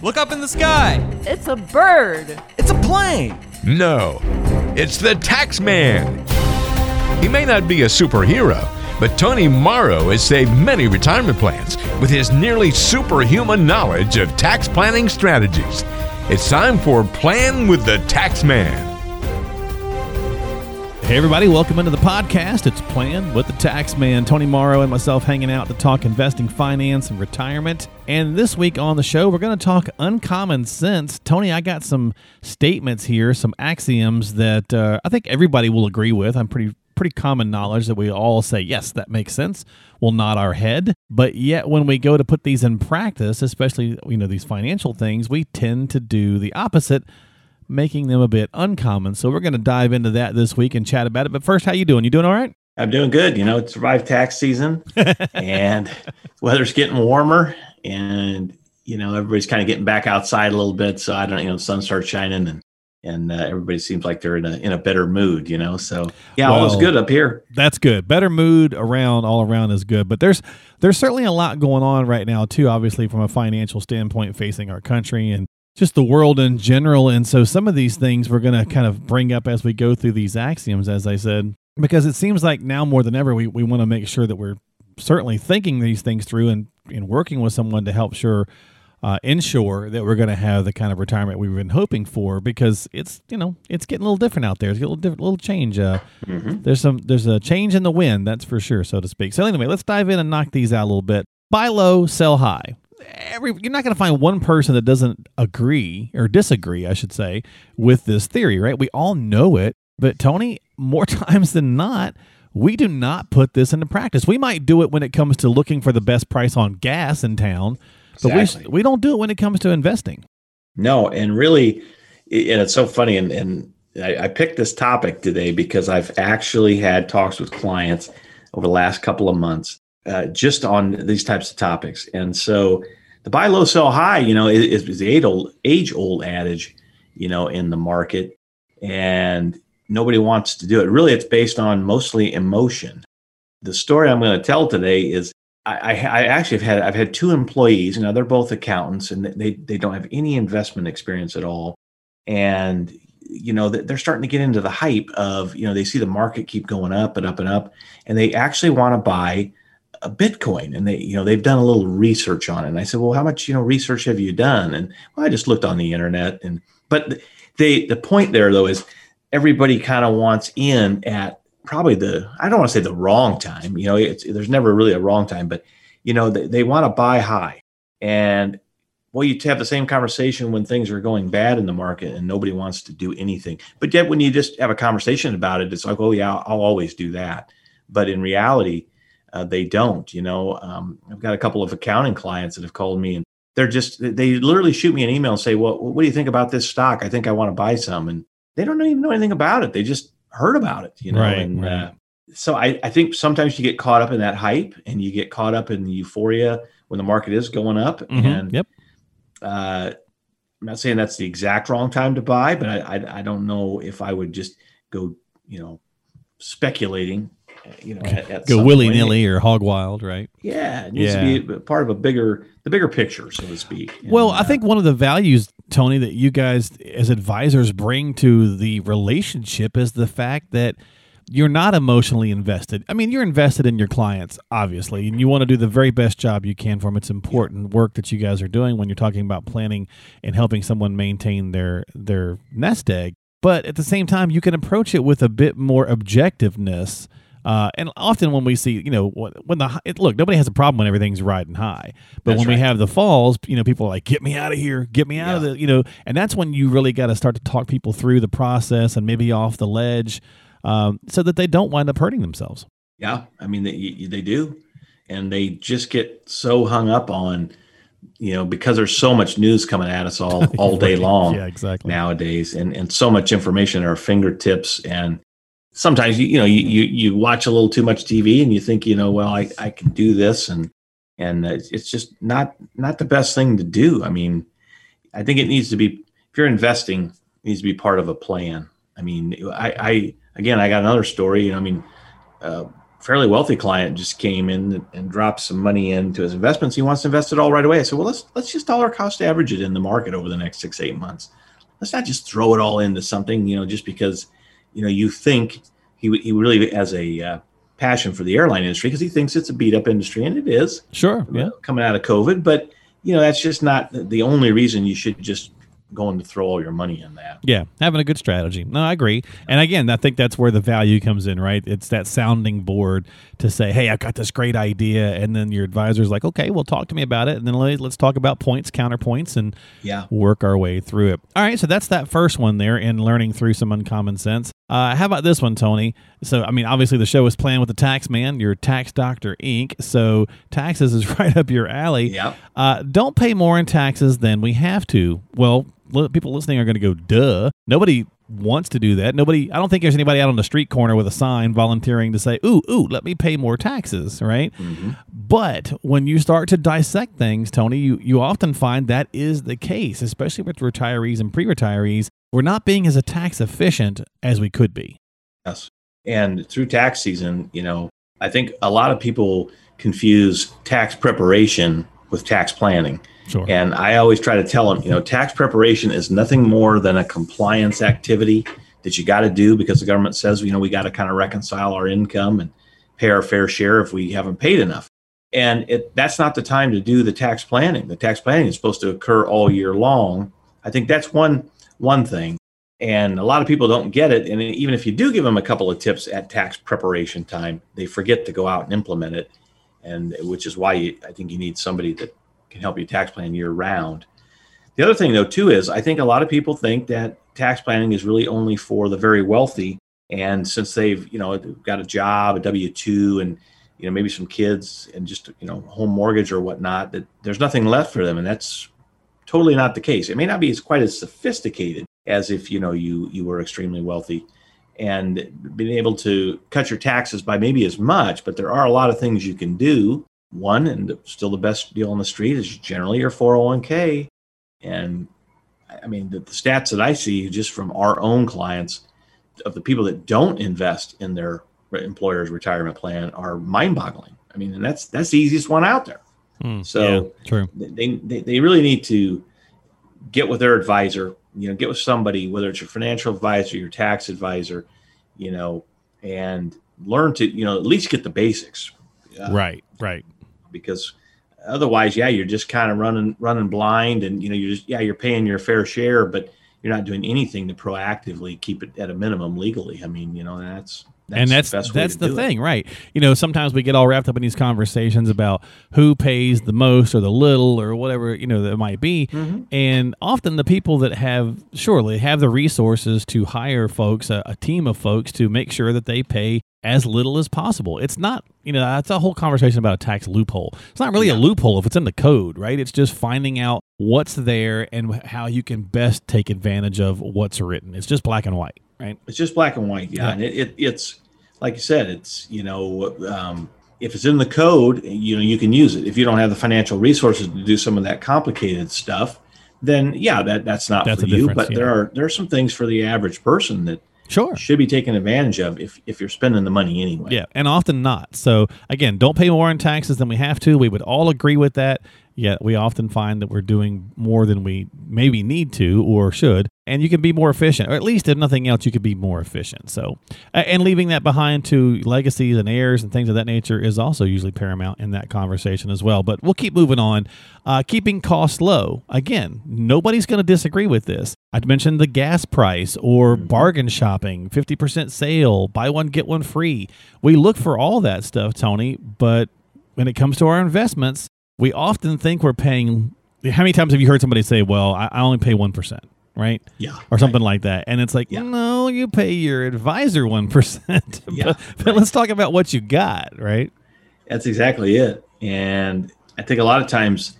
Look up in the sky. It's a bird. It's a plane. No, it's the tax man. He may not be a superhero, but Tony Morrow has saved many retirement plans with his nearly superhuman knowledge of tax planning strategies. It's time for Plan with the Tax Man. Hey, everybody, welcome into the podcast. It's Plan with the Tax Man. Tony Morrow and myself hanging out to talk investing, finance, and retirement. And this week on the show, we're going to talk uncommon sense. Tony, I got some statements here, some axioms that uh, I think everybody will agree with. I'm pretty pretty common knowledge that we all say, yes, that makes sense. We'll nod our head. But yet when we go to put these in practice, especially, you know, these financial things, we tend to do the opposite making them a bit uncommon. So we're going to dive into that this week and chat about it. But first, how you doing? You doing all right? I'm doing good. You know, it's survived tax season and weather's getting warmer and you know, everybody's kind of getting back outside a little bit. So I don't, you know, the sun starts shining and and uh, everybody seems like they're in a in a better mood, you know. So yeah, well, all is good up here. That's good. Better mood around all around is good. But there's there's certainly a lot going on right now too. Obviously, from a financial standpoint, facing our country and just the world in general. And so some of these things we're going to kind of bring up as we go through these axioms, as I said, because it seems like now more than ever, we, we want to make sure that we're certainly thinking these things through and, and working with someone to help sure uh, ensure that we're going to have the kind of retirement we've been hoping for because it's you know it's getting a little different out there. It's a little different, little change. Uh, mm-hmm. There's some there's a change in the wind, that's for sure, so to speak. So anyway, let's dive in and knock these out a little bit. Buy low, sell high every you're not going to find one person that doesn't agree or disagree, I should say, with this theory, right? We all know it, but Tony, more times than not, we do not put this into practice. We might do it when it comes to looking for the best price on gas in town, but exactly. we we don't do it when it comes to investing. No, and really, and it's so funny, and and I, I picked this topic today because I've actually had talks with clients over the last couple of months uh, just on these types of topics. And so the buy low, sell high, you know, is, is the age old, age old adage, you know, in the market. And nobody wants to do it. Really, it's based on mostly emotion. The story I'm going to tell today is I, I, actually have had I've had two employees. Know, they're both accountants, and they they don't have any investment experience at all. And you know they're starting to get into the hype of you know they see the market keep going up and up and up, and they actually want to buy a Bitcoin and they, you know, they've done a little research on it. And I said, well, how much, you know, research have you done? And well, I just looked on the internet and, but they, the point there though, is everybody kind of wants in at probably the, I don't want to say the wrong time, you know, it's, there's never really a wrong time, but you know, they, they want to buy high and well, you have the same conversation when things are going bad in the market and nobody wants to do anything. But yet, when you just have a conversation about it, it's like, oh yeah, I'll always do that. But in reality, uh, they don't. You know, um, I've got a couple of accounting clients that have called me and they're just they literally shoot me an email and say, "Well, what do you think about this stock? I think I want to buy some." And they don't even know anything about it. They just heard about it, you know. Right, and right. Uh, so I, I think sometimes you get caught up in that hype and you get caught up in the euphoria when the market is going up. Mm-hmm, and yep. Uh, I'm not saying that's the exact wrong time to buy, but I, I, I don't know if I would just go, you know, speculating you know, at, at go willy nilly or hog wild, right? Yeah, it needs yeah. to be part of a bigger, the bigger picture, so to speak. And, well, I uh, think one of the values, Tony, that you guys as advisors bring to the relationship is the fact that you're not emotionally invested. I mean, you're invested in your clients, obviously, and you want to do the very best job you can for them. It's important work that you guys are doing when you're talking about planning and helping someone maintain their their nest egg. But at the same time, you can approach it with a bit more objectiveness uh, and often when we see, you know, when the it, look, nobody has a problem when everything's riding high, but that's when right. we have the falls, you know, people are like, "Get me out of here, get me out yeah. of the," you know, and that's when you really got to start to talk people through the process and maybe off the ledge, um, so that they don't wind up hurting themselves. Yeah, I mean they they do, and they just get so hung up on, you know, because there's so much news coming at us all all day long. yeah, exactly. Nowadays, and and so much information at our fingertips, and sometimes you you know you, you you watch a little too much TV and you think you know well I I can do this and and it's just not not the best thing to do. I mean, I think it needs to be if you're investing, it needs to be part of a plan. I mean, I, I again I got another story. You know, I mean, a fairly wealthy client just came in and dropped some money into his investments. He wants to invest it all right away. I said, well, let's let's just dollar cost average it in the market over the next six eight months. Let's not just throw it all into something, you know, just because you know you think he he really has a uh, passion for the airline industry because he thinks it's a beat up industry, and it is. Sure, yeah, coming out of COVID, but you know that's just not the only reason you should just going to throw all your money in that. Yeah, having a good strategy. No, I agree. And again, I think that's where the value comes in, right? It's that sounding board to say, "Hey, I've got this great idea," and then your advisor's like, "Okay, well, talk to me about it," and then let's talk about points, counterpoints, and yeah, work our way through it. All right, so that's that first one there in learning through some uncommon sense. Uh, how about this one, Tony? So, I mean, obviously, the show is planned with the tax man, your tax doctor, Inc. So, taxes is right up your alley. Yeah. Uh, don't pay more in taxes than we have to. Well, people listening are going to go, duh. Nobody wants to do that. Nobody, I don't think there's anybody out on the street corner with a sign volunteering to say, ooh, ooh, let me pay more taxes, right? Mm-hmm. But when you start to dissect things, Tony, you, you often find that is the case, especially with retirees and pre retirees. We're not being as a tax efficient as we could be. Yes. And through tax season, you know, I think a lot of people confuse tax preparation with tax planning. Sure. And I always try to tell them, you know, tax preparation is nothing more than a compliance activity that you got to do because the government says, you know, we got to kind of reconcile our income and pay our fair share if we haven't paid enough. And it, that's not the time to do the tax planning. The tax planning is supposed to occur all year long. I think that's one one thing. And a lot of people don't get it. And even if you do give them a couple of tips at tax preparation time, they forget to go out and implement it. And which is why you, I think you need somebody that can help you tax plan year round. The other thing, though, too, is I think a lot of people think that tax planning is really only for the very wealthy. And since they've, you know, got a job, a W two, and you know maybe some kids and just you know home mortgage or whatnot, that there's nothing left for them, and that's totally not the case. It may not be as quite as sophisticated as if you know you you were extremely wealthy, and being able to cut your taxes by maybe as much, but there are a lot of things you can do. One and still the best deal on the street is generally your 401k and i mean the, the, stats that i see just from our own clients of the people that don't invest in their employer's retirement plan are mind-boggling. I mean and that's that's the easiest one out there mm, so yeah, true. They, they they really need to get with their advisor you know get with somebody whether it's your financial advisor your tax advisor you know and learn to you know at least get the basics. Uh, right right. Because otherwise, yeah, you're just kind of running running blind, and you know you're just yeah you're paying your fair share, but you're not doing anything to proactively keep it at a minimum legally. I mean, you know that's that's and that's the that's the thing, it. right? You know, sometimes we get all wrapped up in these conversations about who pays the most or the little or whatever you know that might be, mm-hmm. and often the people that have surely have the resources to hire folks, a, a team of folks to make sure that they pay as little as possible. It's not, you know, that's a whole conversation about a tax loophole. It's not really yeah. a loophole if it's in the code, right? It's just finding out what's there and how you can best take advantage of what's written. It's just black and white, right? It's just black and white, yeah. yeah. And it, it, it's like you said, it's you know, um, if it's in the code, you know, you can use it. If you don't have the financial resources to do some of that complicated stuff, then yeah, that that's not that's for you. But yeah. there are there are some things for the average person that sure. should be taken advantage of if, if you're spending the money anyway. Yeah and often not. So again don't pay more in taxes than we have to. We would all agree with that yet we often find that we're doing more than we maybe need to or should and you can be more efficient or at least if nothing else you could be more efficient. So and leaving that behind to legacies and heirs and things of that nature is also usually paramount in that conversation as well but we'll keep moving on. Uh, keeping costs low. Again nobody's going to disagree with this. I'd mentioned the gas price or mm-hmm. bargain shopping 50% sale buy one get one free. We look for all that stuff tony but when it comes to our investments we often think we're paying. How many times have you heard somebody say, "Well, I, I only pay one percent," right? Yeah, or something right. like that, and it's like, yeah. no, you pay your advisor one percent. yeah, but, but right. let's talk about what you got, right? That's exactly it, and I think a lot of times,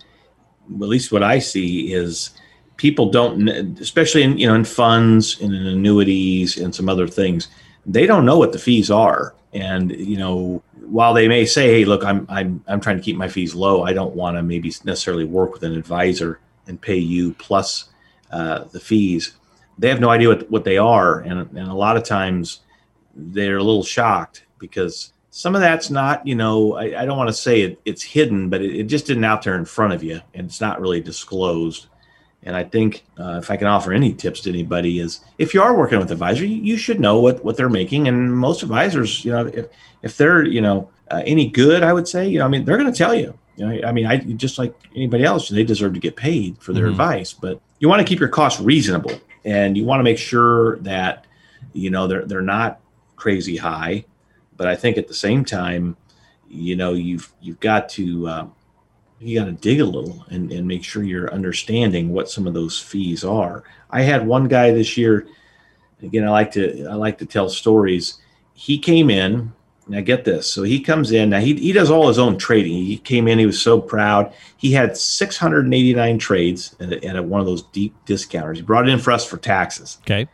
at least what I see is people don't, especially in you know in funds and in annuities and some other things, they don't know what the fees are, and you know while they may say, "Hey, look, I'm I'm I'm trying to keep my fees low. I don't want to maybe necessarily work with an advisor and pay you plus uh, the fees," they have no idea what, what they are, and and a lot of times they're a little shocked because some of that's not, you know, I, I don't want to say it, it's hidden, but it, it, just didn't out there in front of you, and it's not really disclosed. And I think uh, if I can offer any tips to anybody is if you are working with advisor, you, you, should know what what they're making. And most advisors, you know, if if they're you know uh, any good, I would say, you know, I mean, they're going to tell you. You know, I mean, I just like anybody else, they deserve to get paid for their mm-hmm. advice, but you want to keep your costs reasonable, and you want to make sure that you know they're they're not crazy high. But I think at the same time, you know, you've you've got to uh, you got to dig a little and, and make sure you're understanding what some of those fees are. I had one guy this year. Again, I like to I like to tell stories. He came in. Now get this. So he comes in. Now he he does all his own trading. He came in. He was so proud. He had 689 trades at, a, at one of those deep discounters. He brought it in for us for taxes. Okay.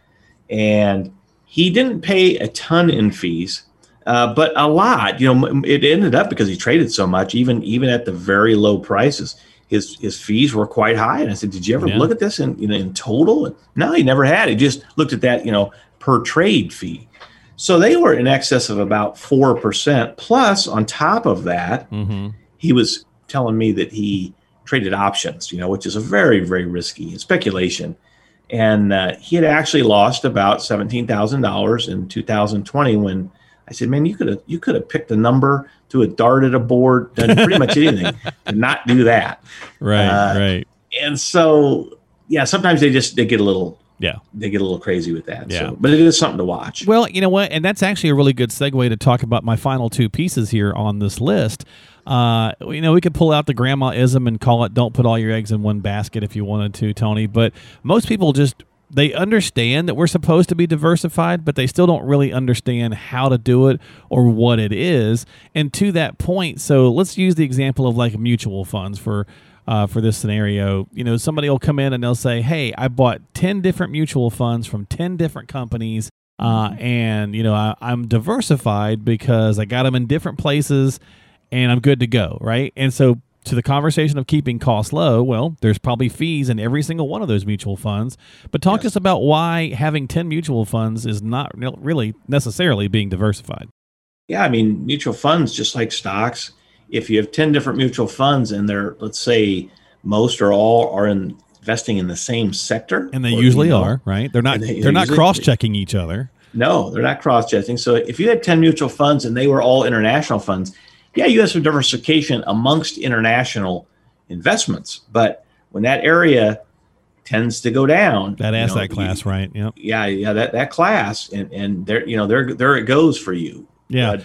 And he didn't pay a ton in fees uh, but a lot, you know, it ended up because he traded so much, even even at the very low prices, his his fees were quite high. And I said, "Did you ever yeah. look at this in you know in total?" And no, he never had. He just looked at that, you know, per trade fee. So they were in excess of about four percent. Plus, on top of that, mm-hmm. he was telling me that he traded options, you know, which is a very very risky speculation. And uh, he had actually lost about seventeen thousand dollars in 2020 when I said, man, you could have you could have picked a number, to a dart at a board, done pretty much anything, and not do that. Right, uh, right. And so, yeah, sometimes they just they get a little yeah they get a little crazy with that. Yeah, so, but it is something to watch. Well, you know what, and that's actually a really good segue to talk about my final two pieces here on this list. Uh, you know, we could pull out the grandma-ism and call it "Don't put all your eggs in one basket" if you wanted to, Tony. But most people just they understand that we're supposed to be diversified, but they still don't really understand how to do it or what it is. And to that point, so let's use the example of like mutual funds for uh, for this scenario. You know, somebody will come in and they'll say, "Hey, I bought ten different mutual funds from ten different companies." Uh, and you know I, I'm diversified because I got them in different places, and I'm good to go, right? And so to the conversation of keeping costs low, well, there's probably fees in every single one of those mutual funds. But talk yes. to us about why having 10 mutual funds is not really necessarily being diversified. Yeah, I mean, mutual funds, just like stocks, if you have 10 different mutual funds and they're, let's say, most or all are in, investing in the same sector. And they usually you know, are, right? They're not they, are not cross checking each other. No, they're not cross checking. So if you had 10 mutual funds and they were all international funds, yeah, you have some diversification amongst international investments, but when that area tends to go down, that asset know, class, you, right? Yep. Yeah, yeah, that that class, and and there, you know, there there it goes for you. Yeah.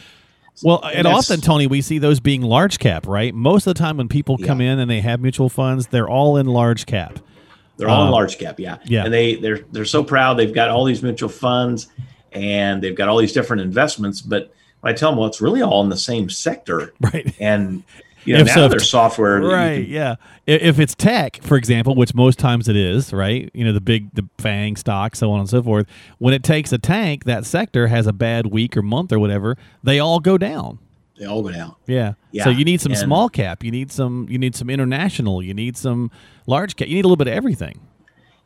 Well, and, and often, Tony, we see those being large cap, right? Most of the time, when people come in and they have mutual funds, they're all in large cap. They're all um, in large cap, yeah. Yeah. And they they're they're so proud they've got all these mutual funds and they've got all these different investments, but I tell them, well, it's really all in the same sector, right? And you know, if now so, there's software, right? Can, yeah. If it's tech, for example, which most times it is, right? You know, the big, the FAANG stock, so on and so forth. When it takes a tank, that sector has a bad week or month or whatever. They all go down. They all go down. Yeah. yeah. So you need some and small cap. You need some. You need some international. You need some large cap. You need a little bit of everything.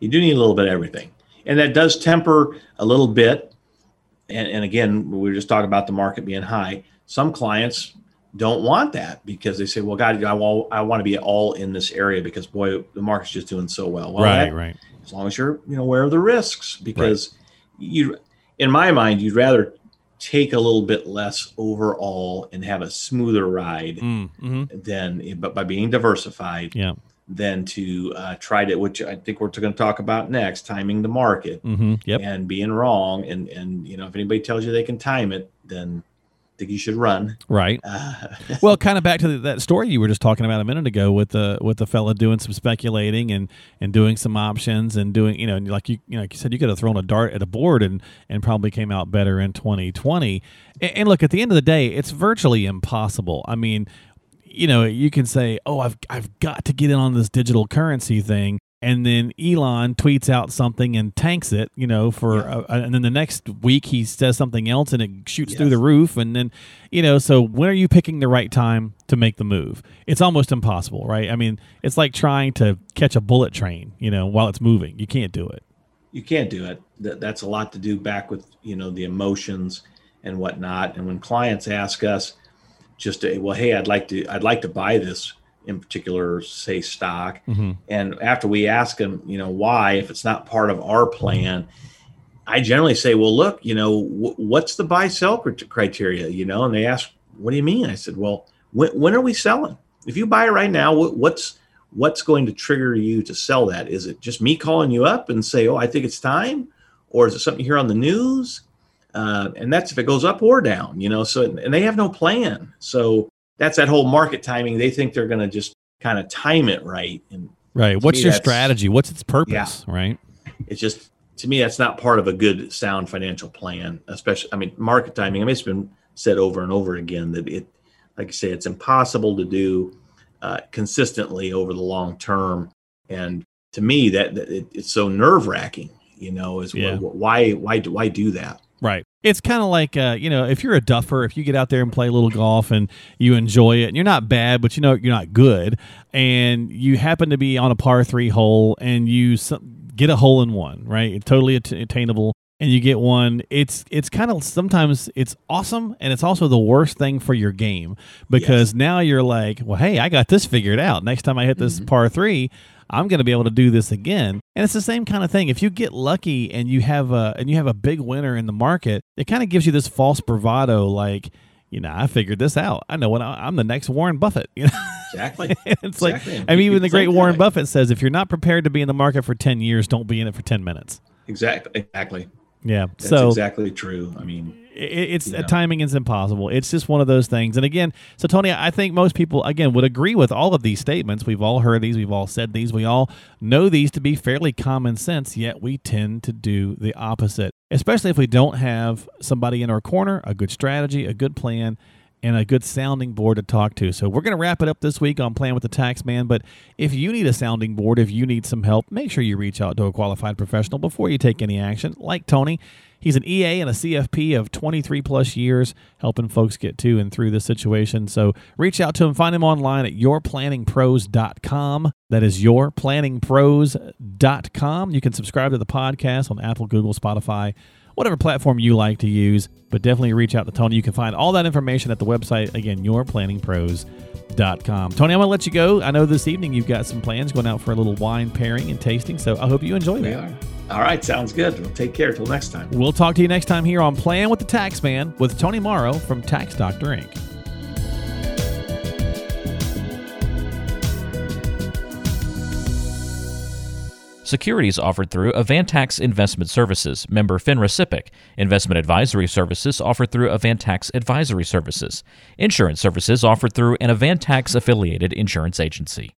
You do need a little bit of everything, and that does temper a little bit and, and again, we were just talking about the market being high. Some clients don't want that because they say, "Well, God, I want I want to be all in this area because boy, the market's just doing so well." well right, that, right. As long as you're you know aware of the risks, because right. you, in my mind, you'd rather take a little bit less overall and have a smoother ride mm, mm-hmm. than but by being diversified. Yeah than to uh, try to, which I think we're going to talk about next, timing the market mm-hmm. yep. and being wrong. And and you know, if anybody tells you they can time it, then I think you should run. Right. Uh, well, kind of back to the, that story you were just talking about a minute ago with the with the fella doing some speculating and and doing some options and doing you know like you you know like you said you could have thrown a dart at a board and and probably came out better in 2020. And, and look, at the end of the day, it's virtually impossible. I mean, you know, you can say, "Oh, I've I've got to get in on this digital currency thing." And then Elon tweets out something and tanks it, you know, for yeah. uh, and then the next week he says something else and it shoots yes. through the roof and then, you know, so when are you picking the right time to make the move? It's almost impossible, right? I mean, it's like trying to catch a bullet train, you know, while it's moving. You can't do it. You can't do it. That's a lot to do back with, you know, the emotions and whatnot. And when clients ask us just to, well, hey, I'd like to, I'd like to buy this in particular, say stock. Mm-hmm. And after we ask them, you know, why, if it's not part of our plan, I generally say, well, look, you know, w- what's the buy sell criteria, you know? And they ask, what do you mean? I said, well, when, when are we selling? If you buy it right now, what, what's, what's going to trigger you to sell that? Is it just me calling you up and say, oh, I think it's time? Or is it something you hear on the news? Uh, and that's if it goes up or down, you know. So and they have no plan. So that's that whole market timing. They think they're going to just kind of time it right. And right. What's your strategy? What's its purpose? Yeah, right. It's just to me that's not part of a good sound financial plan. Especially, I mean, market timing. I mean, it's been said over and over again that it, like I say, it's impossible to do uh, consistently over the long term. And to me, that, that it, it's so nerve wracking. You know, is yeah. why why do why do that? Right. It's kind of like, uh, you know, if you're a duffer, if you get out there and play a little golf and you enjoy it, and you're not bad, but you know you're not good, and you happen to be on a par three hole and you get a hole in one, right? It's totally attainable, and you get one. It's it's kind of sometimes it's awesome, and it's also the worst thing for your game because yes. now you're like, well, hey, I got this figured out. Next time I hit this mm-hmm. par three, I'm going to be able to do this again. And it's the same kind of thing. If you get lucky and you have a and you have a big winner in the market, it kind of gives you this false bravado, like you know, I figured this out. I know what I, am the next Warren Buffett. You know, exactly. it's exactly. like I mean, even the great Warren Buffett says, if you're not prepared to be in the market for ten years, don't be in it for ten minutes. Exactly. Exactly. Yeah. That's so exactly true. I mean, it's yeah. Uh, timing is impossible. It's just one of those things. And again, so Tony, I think most people again would agree with all of these statements. We've all heard these, we've all said these, we all know these to be fairly common sense, yet we tend to do the opposite. Especially if we don't have somebody in our corner, a good strategy, a good plan, and a good sounding board to talk to. So we're going to wrap it up this week on Plan with the Tax Man. But if you need a sounding board, if you need some help, make sure you reach out to a qualified professional before you take any action. Like Tony, he's an EA and a CFP of 23 plus years, helping folks get to and through this situation. So reach out to him. Find him online at yourplanningpros.com. That is yourplanningpros.com. You can subscribe to the podcast on Apple, Google, Spotify whatever platform you like to use. But definitely reach out to Tony. You can find all that information at the website, again, yourplanningpros.com. Tony, I'm going to let you go. I know this evening you've got some plans going out for a little wine pairing and tasting, so I hope you enjoy we that. Are. All right, sounds good. We'll take care till next time. We'll talk to you next time here on Plan with the Tax Man with Tony Morrow from Tax Doctor Inc. Securities offered through Avantax Investment Services, member FINRA SIPC. Investment advisory services offered through Avantax Advisory Services. Insurance services offered through an Avantax affiliated insurance agency.